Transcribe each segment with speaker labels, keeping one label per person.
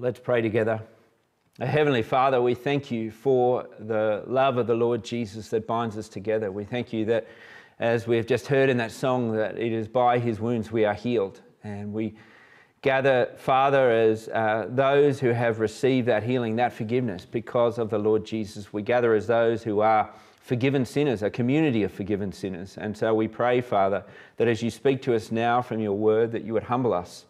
Speaker 1: Let's pray together. Heavenly Father, we thank you for the love of the Lord Jesus that binds us together. We thank you that, as we've just heard in that song, that it is by his wounds we are healed. And we gather, Father, as uh, those who have received that healing, that forgiveness because of the Lord Jesus. We gather as those who are forgiven sinners, a community of forgiven sinners. And so we pray, Father, that as you speak to us now from your word, that you would humble us,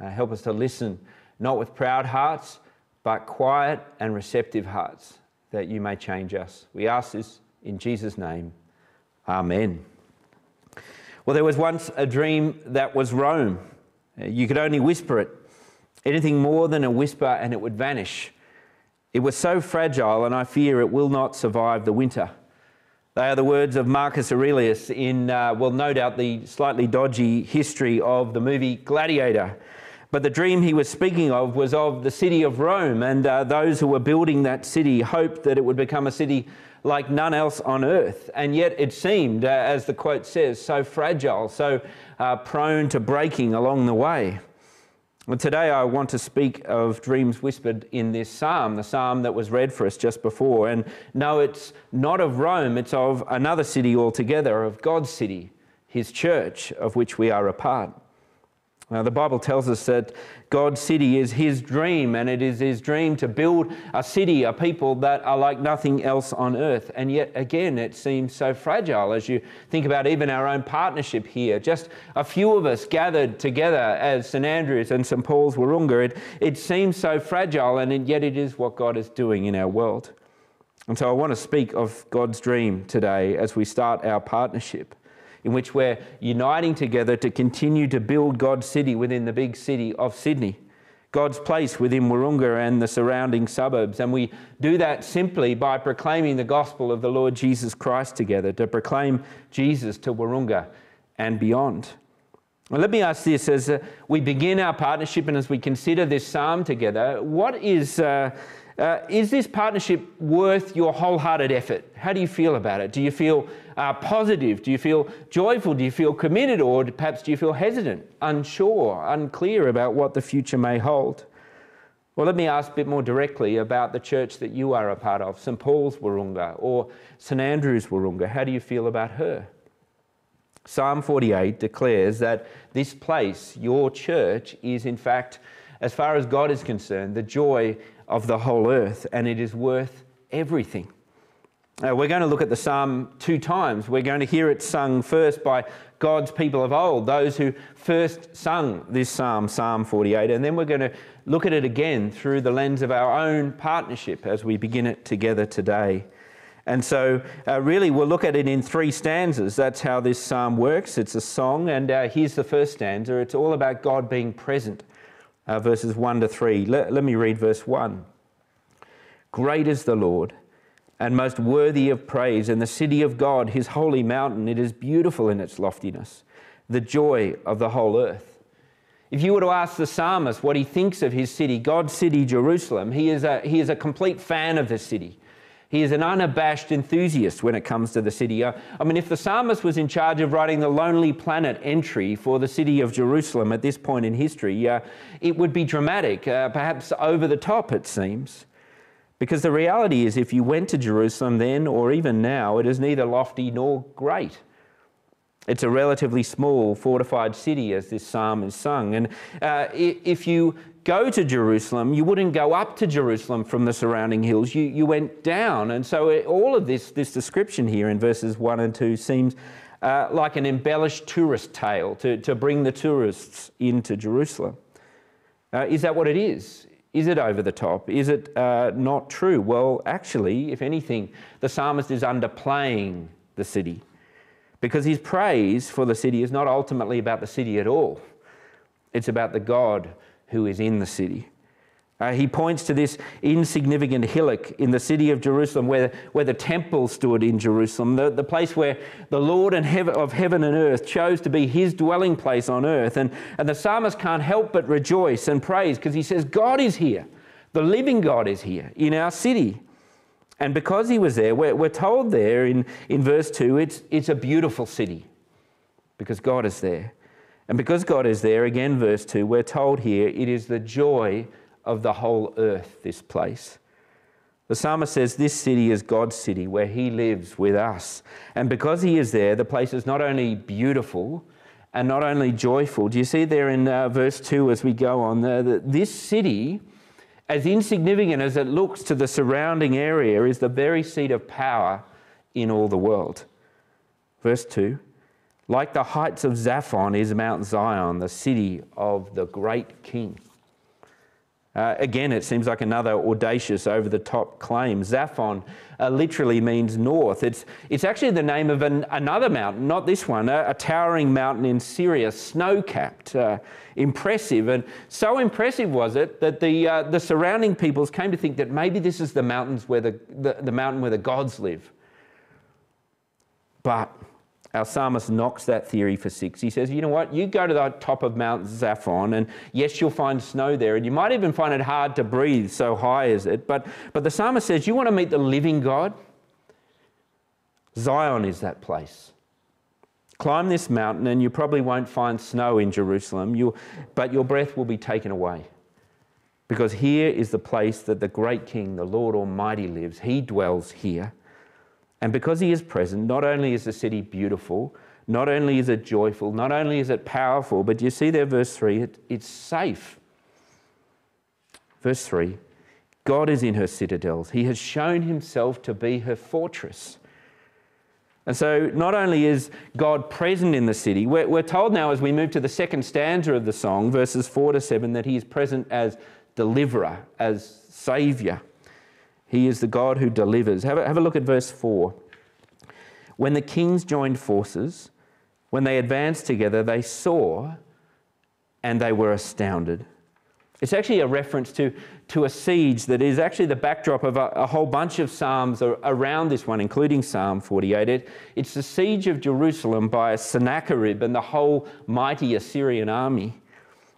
Speaker 1: uh, help us to listen not with proud hearts, but quiet and receptive hearts, that you may change us. We ask this in Jesus' name. Amen. Well, there was once a dream that was Rome. You could only whisper it, anything more than a whisper, and it would vanish. It was so fragile, and I fear it will not survive the winter. They are the words of Marcus Aurelius in, uh, well, no doubt, the slightly dodgy history of the movie Gladiator. But the dream he was speaking of was of the city of Rome, and uh, those who were building that city hoped that it would become a city like none else on earth. And yet it seemed, uh, as the quote says, so fragile, so uh, prone to breaking along the way. Well, today I want to speak of dreams whispered in this psalm, the psalm that was read for us just before. And no, it's not of Rome, it's of another city altogether, of God's city, his church, of which we are a part. Now, the Bible tells us that God's city is his dream, and it is his dream to build a city, a people that are like nothing else on earth. And yet, again, it seems so fragile as you think about even our own partnership here. Just a few of us gathered together as St Andrews and St Paul's Wahroonga. It, it seems so fragile, and yet it is what God is doing in our world. And so I want to speak of God's dream today as we start our partnership in which we're uniting together to continue to build God's city within the big city of Sydney, God's place within Wahroonga and the surrounding suburbs. And we do that simply by proclaiming the gospel of the Lord Jesus Christ together, to proclaim Jesus to Wahroonga and beyond. Well, let me ask this as uh, we begin our partnership and as we consider this psalm together, what is. Uh, uh, is this partnership worth your wholehearted effort? How do you feel about it? Do you feel uh, positive? Do you feel joyful? Do you feel committed? Or perhaps do you feel hesitant, unsure, unclear about what the future may hold? Well, let me ask a bit more directly about the church that you are a part of, St. Paul's Wahroonga or St. Andrew's Wahroonga. How do you feel about her? Psalm 48 declares that this place, your church, is in fact, as far as God is concerned, the joy of the whole earth, and it is worth everything. Uh, we're going to look at the psalm two times. We're going to hear it sung first by God's people of old, those who first sung this psalm, Psalm 48, and then we're going to look at it again through the lens of our own partnership as we begin it together today. And so, uh, really, we'll look at it in three stanzas. That's how this psalm works. It's a song, and uh, here's the first stanza. It's all about God being present uh, verses 1 to 3. Let, let me read verse 1. Great is the Lord and most worthy of praise, and the city of God, his holy mountain. It is beautiful in its loftiness, the joy of the whole earth. If you were to ask the psalmist what he thinks of his city, God's city, Jerusalem, he is a, he is a complete fan of the city. He is an unabashed enthusiast when it comes to the city. I mean, if the psalmist was in charge of writing the Lonely Planet entry for the city of Jerusalem at this point in history, uh, it would be dramatic, uh, perhaps over the top, it seems. Because the reality is, if you went to Jerusalem then or even now, it is neither lofty nor great. It's a relatively small, fortified city, as this psalm is sung. And uh, if you go to Jerusalem, you wouldn't go up to Jerusalem from the surrounding hills, you, you went down. And so it, all of this, this description here in verses 1 and 2 seems uh, like an embellished tourist tale to, to bring the tourists into Jerusalem. Uh, is that what it is? Is it over the top? Is it uh, not true? Well, actually, if anything, the psalmist is underplaying the city because his praise for the city is not ultimately about the city at all. It's about the God who is in the city. Uh, he points to this insignificant hillock in the city of Jerusalem where, where the temple stood in Jerusalem, the, the place where the Lord and of heaven and earth chose to be his dwelling place on earth. And, and the psalmist can't help but rejoice and praise because he says, God is here. The living God is here in our city. And because he was there, we're, we're told there in, in verse 2 it's, it's a beautiful city because God is there. And because God is there, again, verse 2, we're told here it is the joy of the whole earth, this place. The psalmist says this city is God's city where he lives with us. And because he is there, the place is not only beautiful and not only joyful. Do you see there in uh, verse 2 as we go on? The, this city, as insignificant as it looks to the surrounding area, is the very seat of power in all the world. Verse 2 Like the heights of Zaphon is Mount Zion, the city of the great king. Uh, again, it seems like another audacious, over the top claim. Zaphon uh, literally means north. It's, it's actually the name of an, another mountain, not this one, a, a towering mountain in Syria, snow capped, uh, impressive. And so impressive was it that the, uh, the surrounding peoples came to think that maybe this is the, mountains where the, the, the mountain where the gods live. But our psalmist knocks that theory for six. He says, You know what? You go to the top of Mount Zaphon, and yes, you'll find snow there, and you might even find it hard to breathe, so high is it. But, but the psalmist says, You want to meet the living God? Zion is that place. Climb this mountain, and you probably won't find snow in Jerusalem, you but your breath will be taken away. Because here is the place that the great King, the Lord Almighty, lives. He dwells here. And because he is present, not only is the city beautiful, not only is it joyful, not only is it powerful, but you see there, verse 3, it, it's safe. Verse 3 God is in her citadels, He has shown Himself to be her fortress. And so, not only is God present in the city, we're, we're, told now as we move to the second stanza of the song, verses 4 to 7, that He is present as deliverer, as Saviour. He is the God who delivers. Have a, have a look at verse 4. When the kings joined forces, when they advanced together, they saw and they were astounded. It's actually a reference to, to a siege that is actually the backdrop of a, a whole bunch of Psalms around this one, including Psalm 48. It, it's the siege of Jerusalem by Sennacherib and the whole mighty Assyrian army.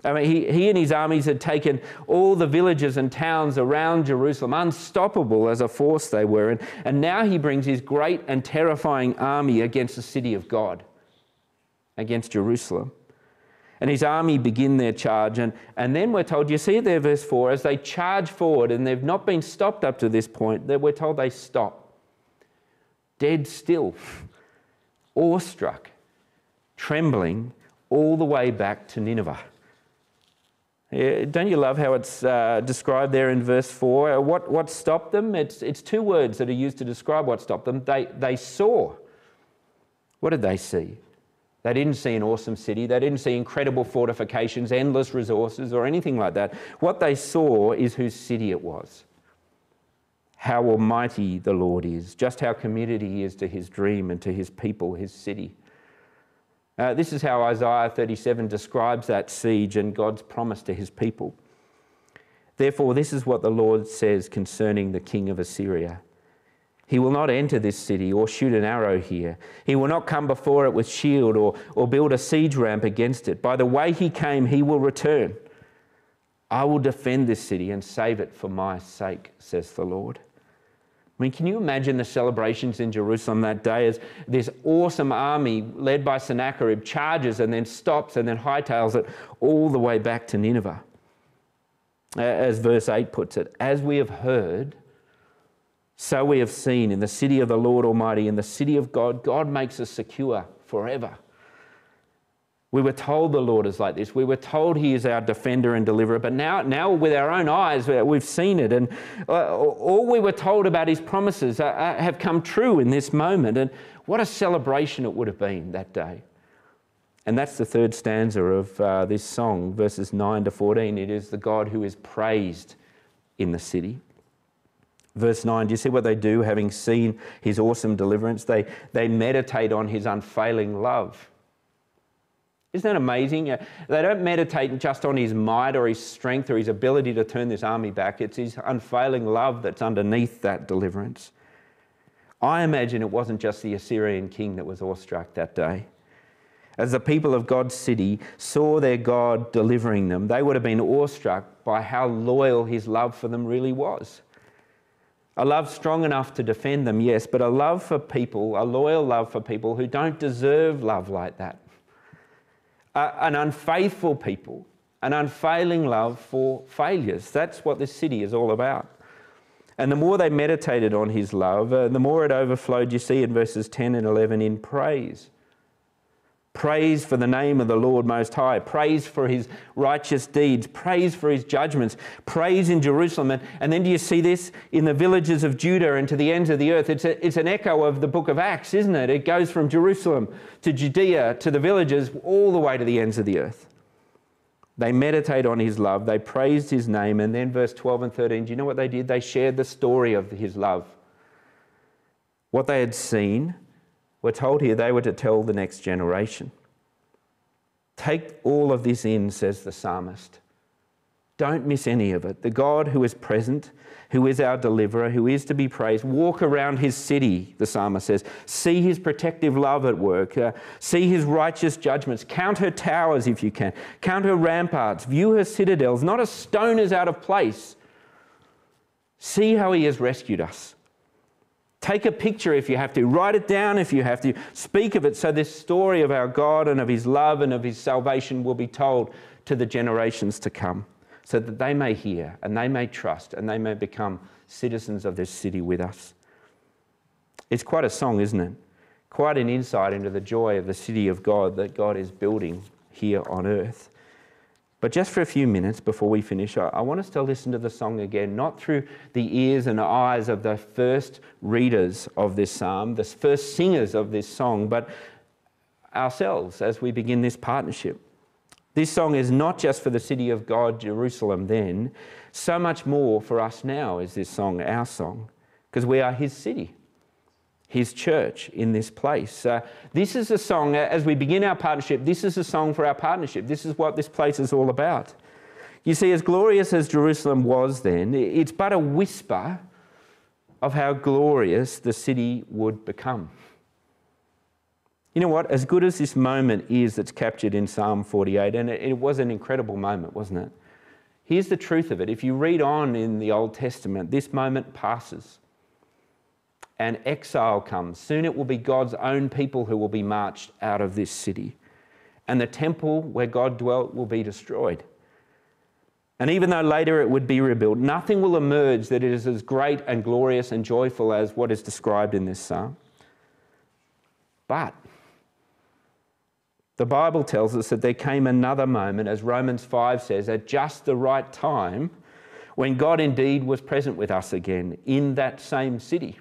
Speaker 1: I mean, he, he and his armies had taken all the villages and towns around Jerusalem, unstoppable as a force they were. And, and now he brings his great and terrifying army against the city of God, against Jerusalem. And his army begin their charge. And, and then we're told, you see there, verse 4, as they charge forward and they've not been stopped up to this point, that we're told they stop. Dead still, awestruck, trembling, all the way back to Nineveh. Don't you love how it's uh, described there in verse 4? Uh, what, what stopped them? It's, it's two words that are used to describe what stopped them. They, they saw. What did they see? They didn't see an awesome city. They didn't see incredible fortifications, endless resources, or anything like that. What they saw is whose city it was. How almighty the Lord is, just how committed he is to his dream and to his people, his city. Uh, this is how Isaiah 37 describes that siege and God's promise to his people. Therefore, this is what the Lord says concerning the king of Assyria. He will not enter this city or shoot an arrow here. He will not come before it with shield or, or build a siege ramp against it. By the way he came, he will return. I will defend this city and save it for my sake, says the Lord. I mean, can you imagine the celebrations in Jerusalem that day as this awesome army led by Sennacherib charges and then stops and then hightails it all the way back to Nineveh? As verse 8 puts it, as we have heard, so we have seen in the city of the Lord Almighty, in the city of God, God makes us secure forever. We were told the Lord is like this. We were told He is our defender and deliverer. But now, now with our own eyes, we've seen it. And uh, all we were told about His promises have come true in this moment. And what a celebration it would have been that day. And that's the third stanza of uh, this song, verses 9 to 14. It is the God who is praised in the city. Verse 9, do you see what they do having seen his awesome deliverance? They, they meditate on his unfailing love. Isn't that amazing? They don't meditate just on his might or his strength or his ability to turn this army back. It's his unfailing love that's underneath that deliverance. I imagine it wasn't just the Assyrian king that was awestruck that day. As the people of God's city saw their God delivering them, they would have been awestruck by how loyal his love for them really was. A love strong enough to defend them, yes, but a love for people, a loyal love for people who don't deserve love like that an unfaithful people, an unfailing love for failures. That's what this city is all about. And the more they meditated on his love, uh, the more it overflowed, you see in verses 10 and 11, in praise. Praise for the name of the Lord Most High. Praise for his righteous deeds. Praise for his judgments. Praise in Jerusalem. And, and then do you see this in the villages of Judah and to the ends of the earth? It's, a, it's an echo of the book of Acts, isn't it? It goes from Jerusalem to Judea to the villages all the way to the ends of the earth. They meditate on his love. They praised his name. And then, verse 12 and 13, do you know what they did? They shared the story of his love. What they had seen we're told here they were to tell the next generation. Take all of this in, says the psalmist. Don't miss any of it. The God who is present, who is our deliverer, who is to be praised, walk around his city, the psalmist says. See his protective love at work. Uh, see his righteous judgments. Count her towers if you can. Count her ramparts. View her citadels. Not a stone is out of place. See how he has rescued us. Take a picture if you have to, write it down if you have to, speak of it so this story of our God and of His love and of His salvation will be told to the generations to come so that they may hear and they may trust and they may become citizens of this city with us. It's quite a song, isn't it? Quite an insight into the joy of the city of God that God is building here on earth. But just for a few minutes before we finish, I, want us to listen to the song again, not through the ears and eyes of the first readers of this psalm, the first singers of this song, but ourselves as we begin this partnership. This song is not just for the city of God, Jerusalem, then, so much more for us now is this song our song, because we are His city his church in this place. Uh, this is a song, uh, as we begin our partnership, this is a song for our partnership. This is what this place is all about. You see, as glorious as Jerusalem was then, it's but a whisper of how glorious the city would become. You know what? As good as this moment is that's captured in Psalm 48, and it was an incredible moment, wasn't it? Here's the truth of it. If you read on in the Old Testament, this moment passes and exile comes. Soon it will be God's own people who will be marched out of this city. And the temple where God dwelt will be destroyed. And even though later it would be rebuilt, nothing will emerge that is as great and glorious and joyful as what is described in this psalm. But the Bible tells us that there came another moment, as Romans 5 says, at just the right time, when God indeed was present with us again in that same city.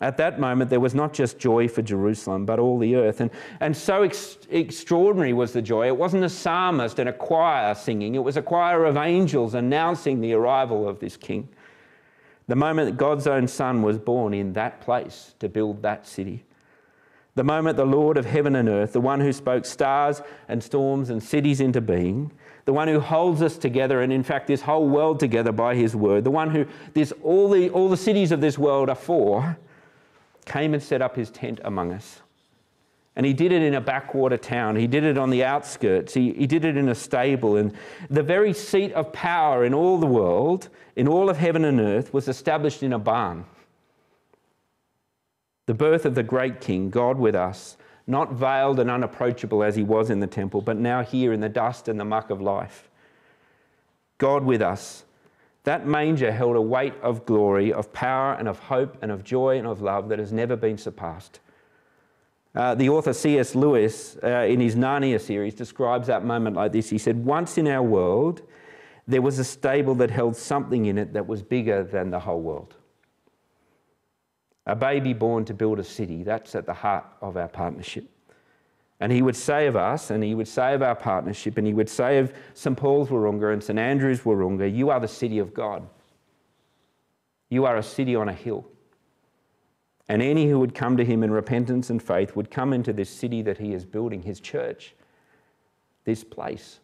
Speaker 1: At that moment, there was not just joy for Jerusalem, but all the earth. And, and so ex- extraordinary was the joy. It wasn't a psalmist and a choir singing, it was a choir of angels announcing the arrival of this king. The moment that God's own Son was born in that place to build that city. The moment the Lord of heaven and earth, the one who spoke stars and storms and cities into being, the one who holds us together and in fact this whole world together by his word, the one who this all the all the cities of this world are for came and set up his tent among us. And he did it in a backwater town. He did it on the outskirts. He, he did it in a stable. And the very seat of power in all the world, in all of heaven and earth, was established in a barn. The birth of the great king, God with us, not veiled and unapproachable as he was in the temple, but now here in the dust and the muck of life. God with us, that manger held a weight of glory, of power, and of hope, and of joy, and of love that has never been surpassed. Uh, the author C.S. Lewis, uh, in his Narnia series, describes that moment like this. He said, Once in our world, there was a stable that held something in it that was bigger than the whole world. A baby born to build a city, that's at the heart of our partnership. And he would say of us, and he would say of our partnership, and he would say of St. Paul's Wahroonga and St. Andrew's Wahroonga, you are the city of God. You are a city on a hill. And any who would come to him in repentance and faith would come into this city that he is building, his church, this place.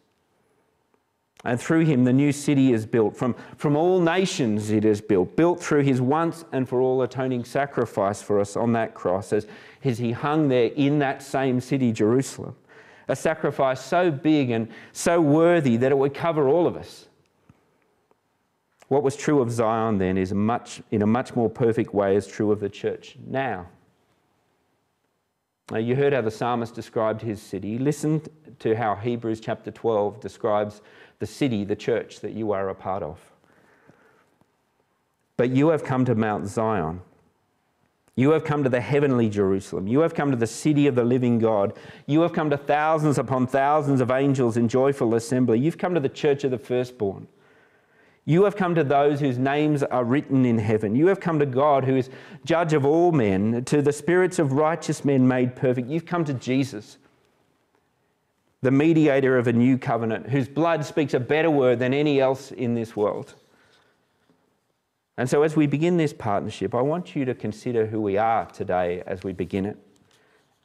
Speaker 1: And through him, the new city is built. From, from all nations, it is built, built through his once and for all atoning sacrifice for us on that cross as, as he hung there in that same city, Jerusalem. A sacrifice so big and so worthy that it would cover all of us. What was true of Zion then is much, in a much more perfect way is true of the church now. Now, you heard how the psalmist described his city. Listen to how Hebrews chapter 12 describes the city, the church that you are a part of. But you have come to Mount Zion. You have come to the heavenly Jerusalem. You have come to the city of the living God. You have come to thousands upon thousands of angels in joyful assembly. You've come to the church of the firstborn. You have come to those whose names are written in heaven. You have come to God, who is judge of all men, to the spirits of righteous men made perfect. You've come to Jesus, the mediator of a new covenant, whose blood speaks a better word than any else in this world. And so, as we begin this partnership, I want you to consider who we are today as we begin it.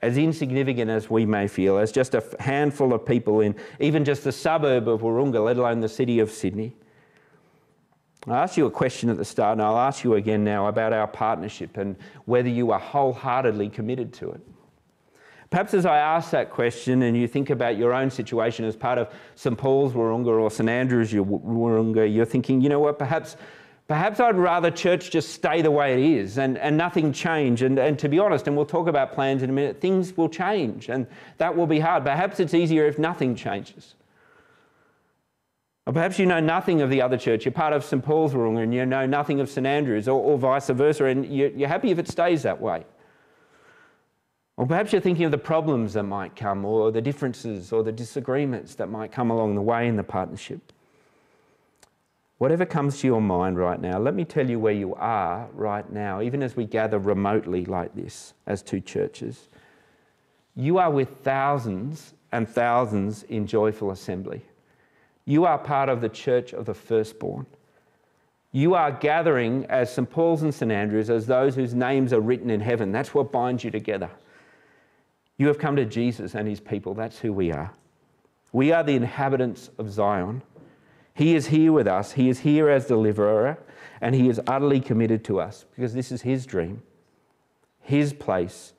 Speaker 1: As insignificant as we may feel, as just a handful of people in even just the suburb of Wahroonga, let alone the city of Sydney. I asked you a question at the start, and I'll ask you again now about our partnership and whether you are wholeheartedly committed to it. Perhaps as I ask that question and you think about your own situation as part of St Paul's Wahroonga or St Andrew's Wahroonga, you're thinking, you know what, perhaps Perhaps I'd rather church just stay the way it is and, and nothing change. And, and to be honest, and we'll talk about plans in a minute, things will change and that will be hard. Perhaps it's easier if nothing changes. Or perhaps you know nothing of the other church. You're part of St Paul's Wahroonga and you know nothing of St Andrew's or, or vice versa, and you're, you're happy if it stays that way. Or perhaps you're thinking of the problems that might come, or the differences, or the disagreements that might come along the way in the partnership. Whatever comes to your mind right now, let me tell you where you are right now, even as we gather remotely like this as two churches. You are with thousands and thousands in joyful assembly. You are part of the church of the firstborn. You are gathering as St. Paul's and St. Andrews as those whose names are written in heaven. That's what binds you together. You have come to Jesus and his people. That's who we are. We are the inhabitants of Zion. He is here with us. He is here as deliverer, and He is utterly committed to us because this is His dream, His place,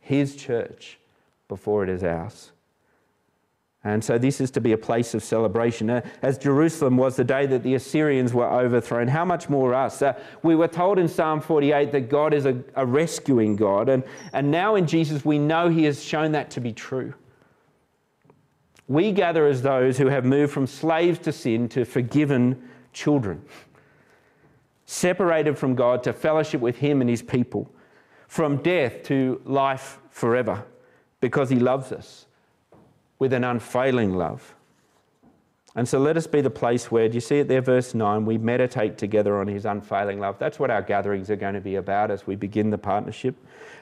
Speaker 1: His church before it is ours. And so this is to be a place of celebration. As Jerusalem was the day that the Assyrians were overthrown, how much more us? Uh, we were told in Psalm 48 that God is a, a rescuing God. And, and now in Jesus, we know He has shown that to be true. We gather as those who have moved from slaves to sin to forgiven children, separated from God to fellowship with Him and His people, from death to life forever, because He loves us with an unfailing love. And so let us be the place where, do you see it there, verse 9? We meditate together on his unfailing love. That's what our gatherings are going to be about as we begin the partnership.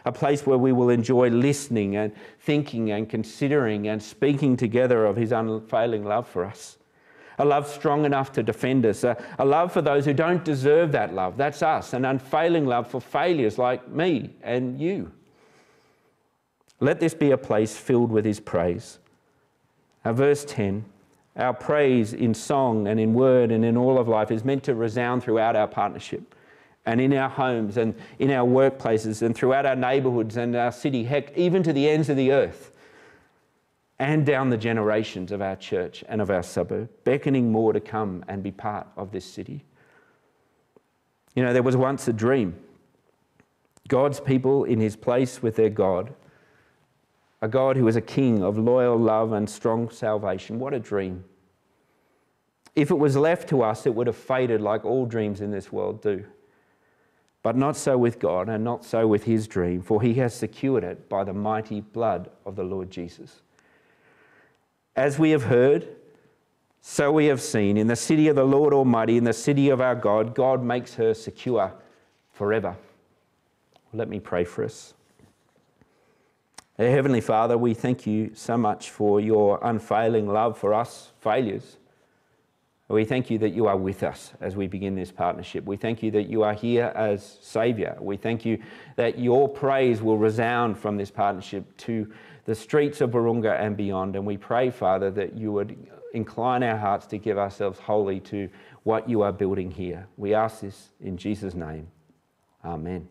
Speaker 1: A place where we will enjoy listening and thinking and considering and speaking together of his unfailing love for us. A love strong enough to defend us. A, a love for those who don't deserve that love. That's us. An unfailing love for failures like me and you. Let this be a place filled with his praise. Now, verse 10 our praise in song and in word and in all of life is meant to resound throughout our partnership and in our homes and in our workplaces and throughout our neighbourhoods and our city, heck, even to the ends of the earth and down the generations of our church and of our suburb, beckoning more to come and be part of this city. You know, there was once a dream. God's people in his place with their God a God who is a king of loyal love and strong salvation. What a dream. If it was left to us, it would have faded like all dreams in this world do. But not so with God, and not so with his dream, for he has secured it by the mighty blood of the Lord Jesus. As we have heard, so we have seen. In the city of the Lord Almighty, in the city of our God, God makes her secure forever. Let me pray for us. Heavenly Father, we thank you so much for your unfailing love for us failures. We thank you that you are with us as we begin this partnership. We thank you that you are here as Saviour. We thank you that your praise will resound from this partnership to the streets of Wahroonga and beyond. And we pray, Father, that you would incline our hearts to give ourselves wholly to what you are building here. We ask this in Jesus' name. Amen.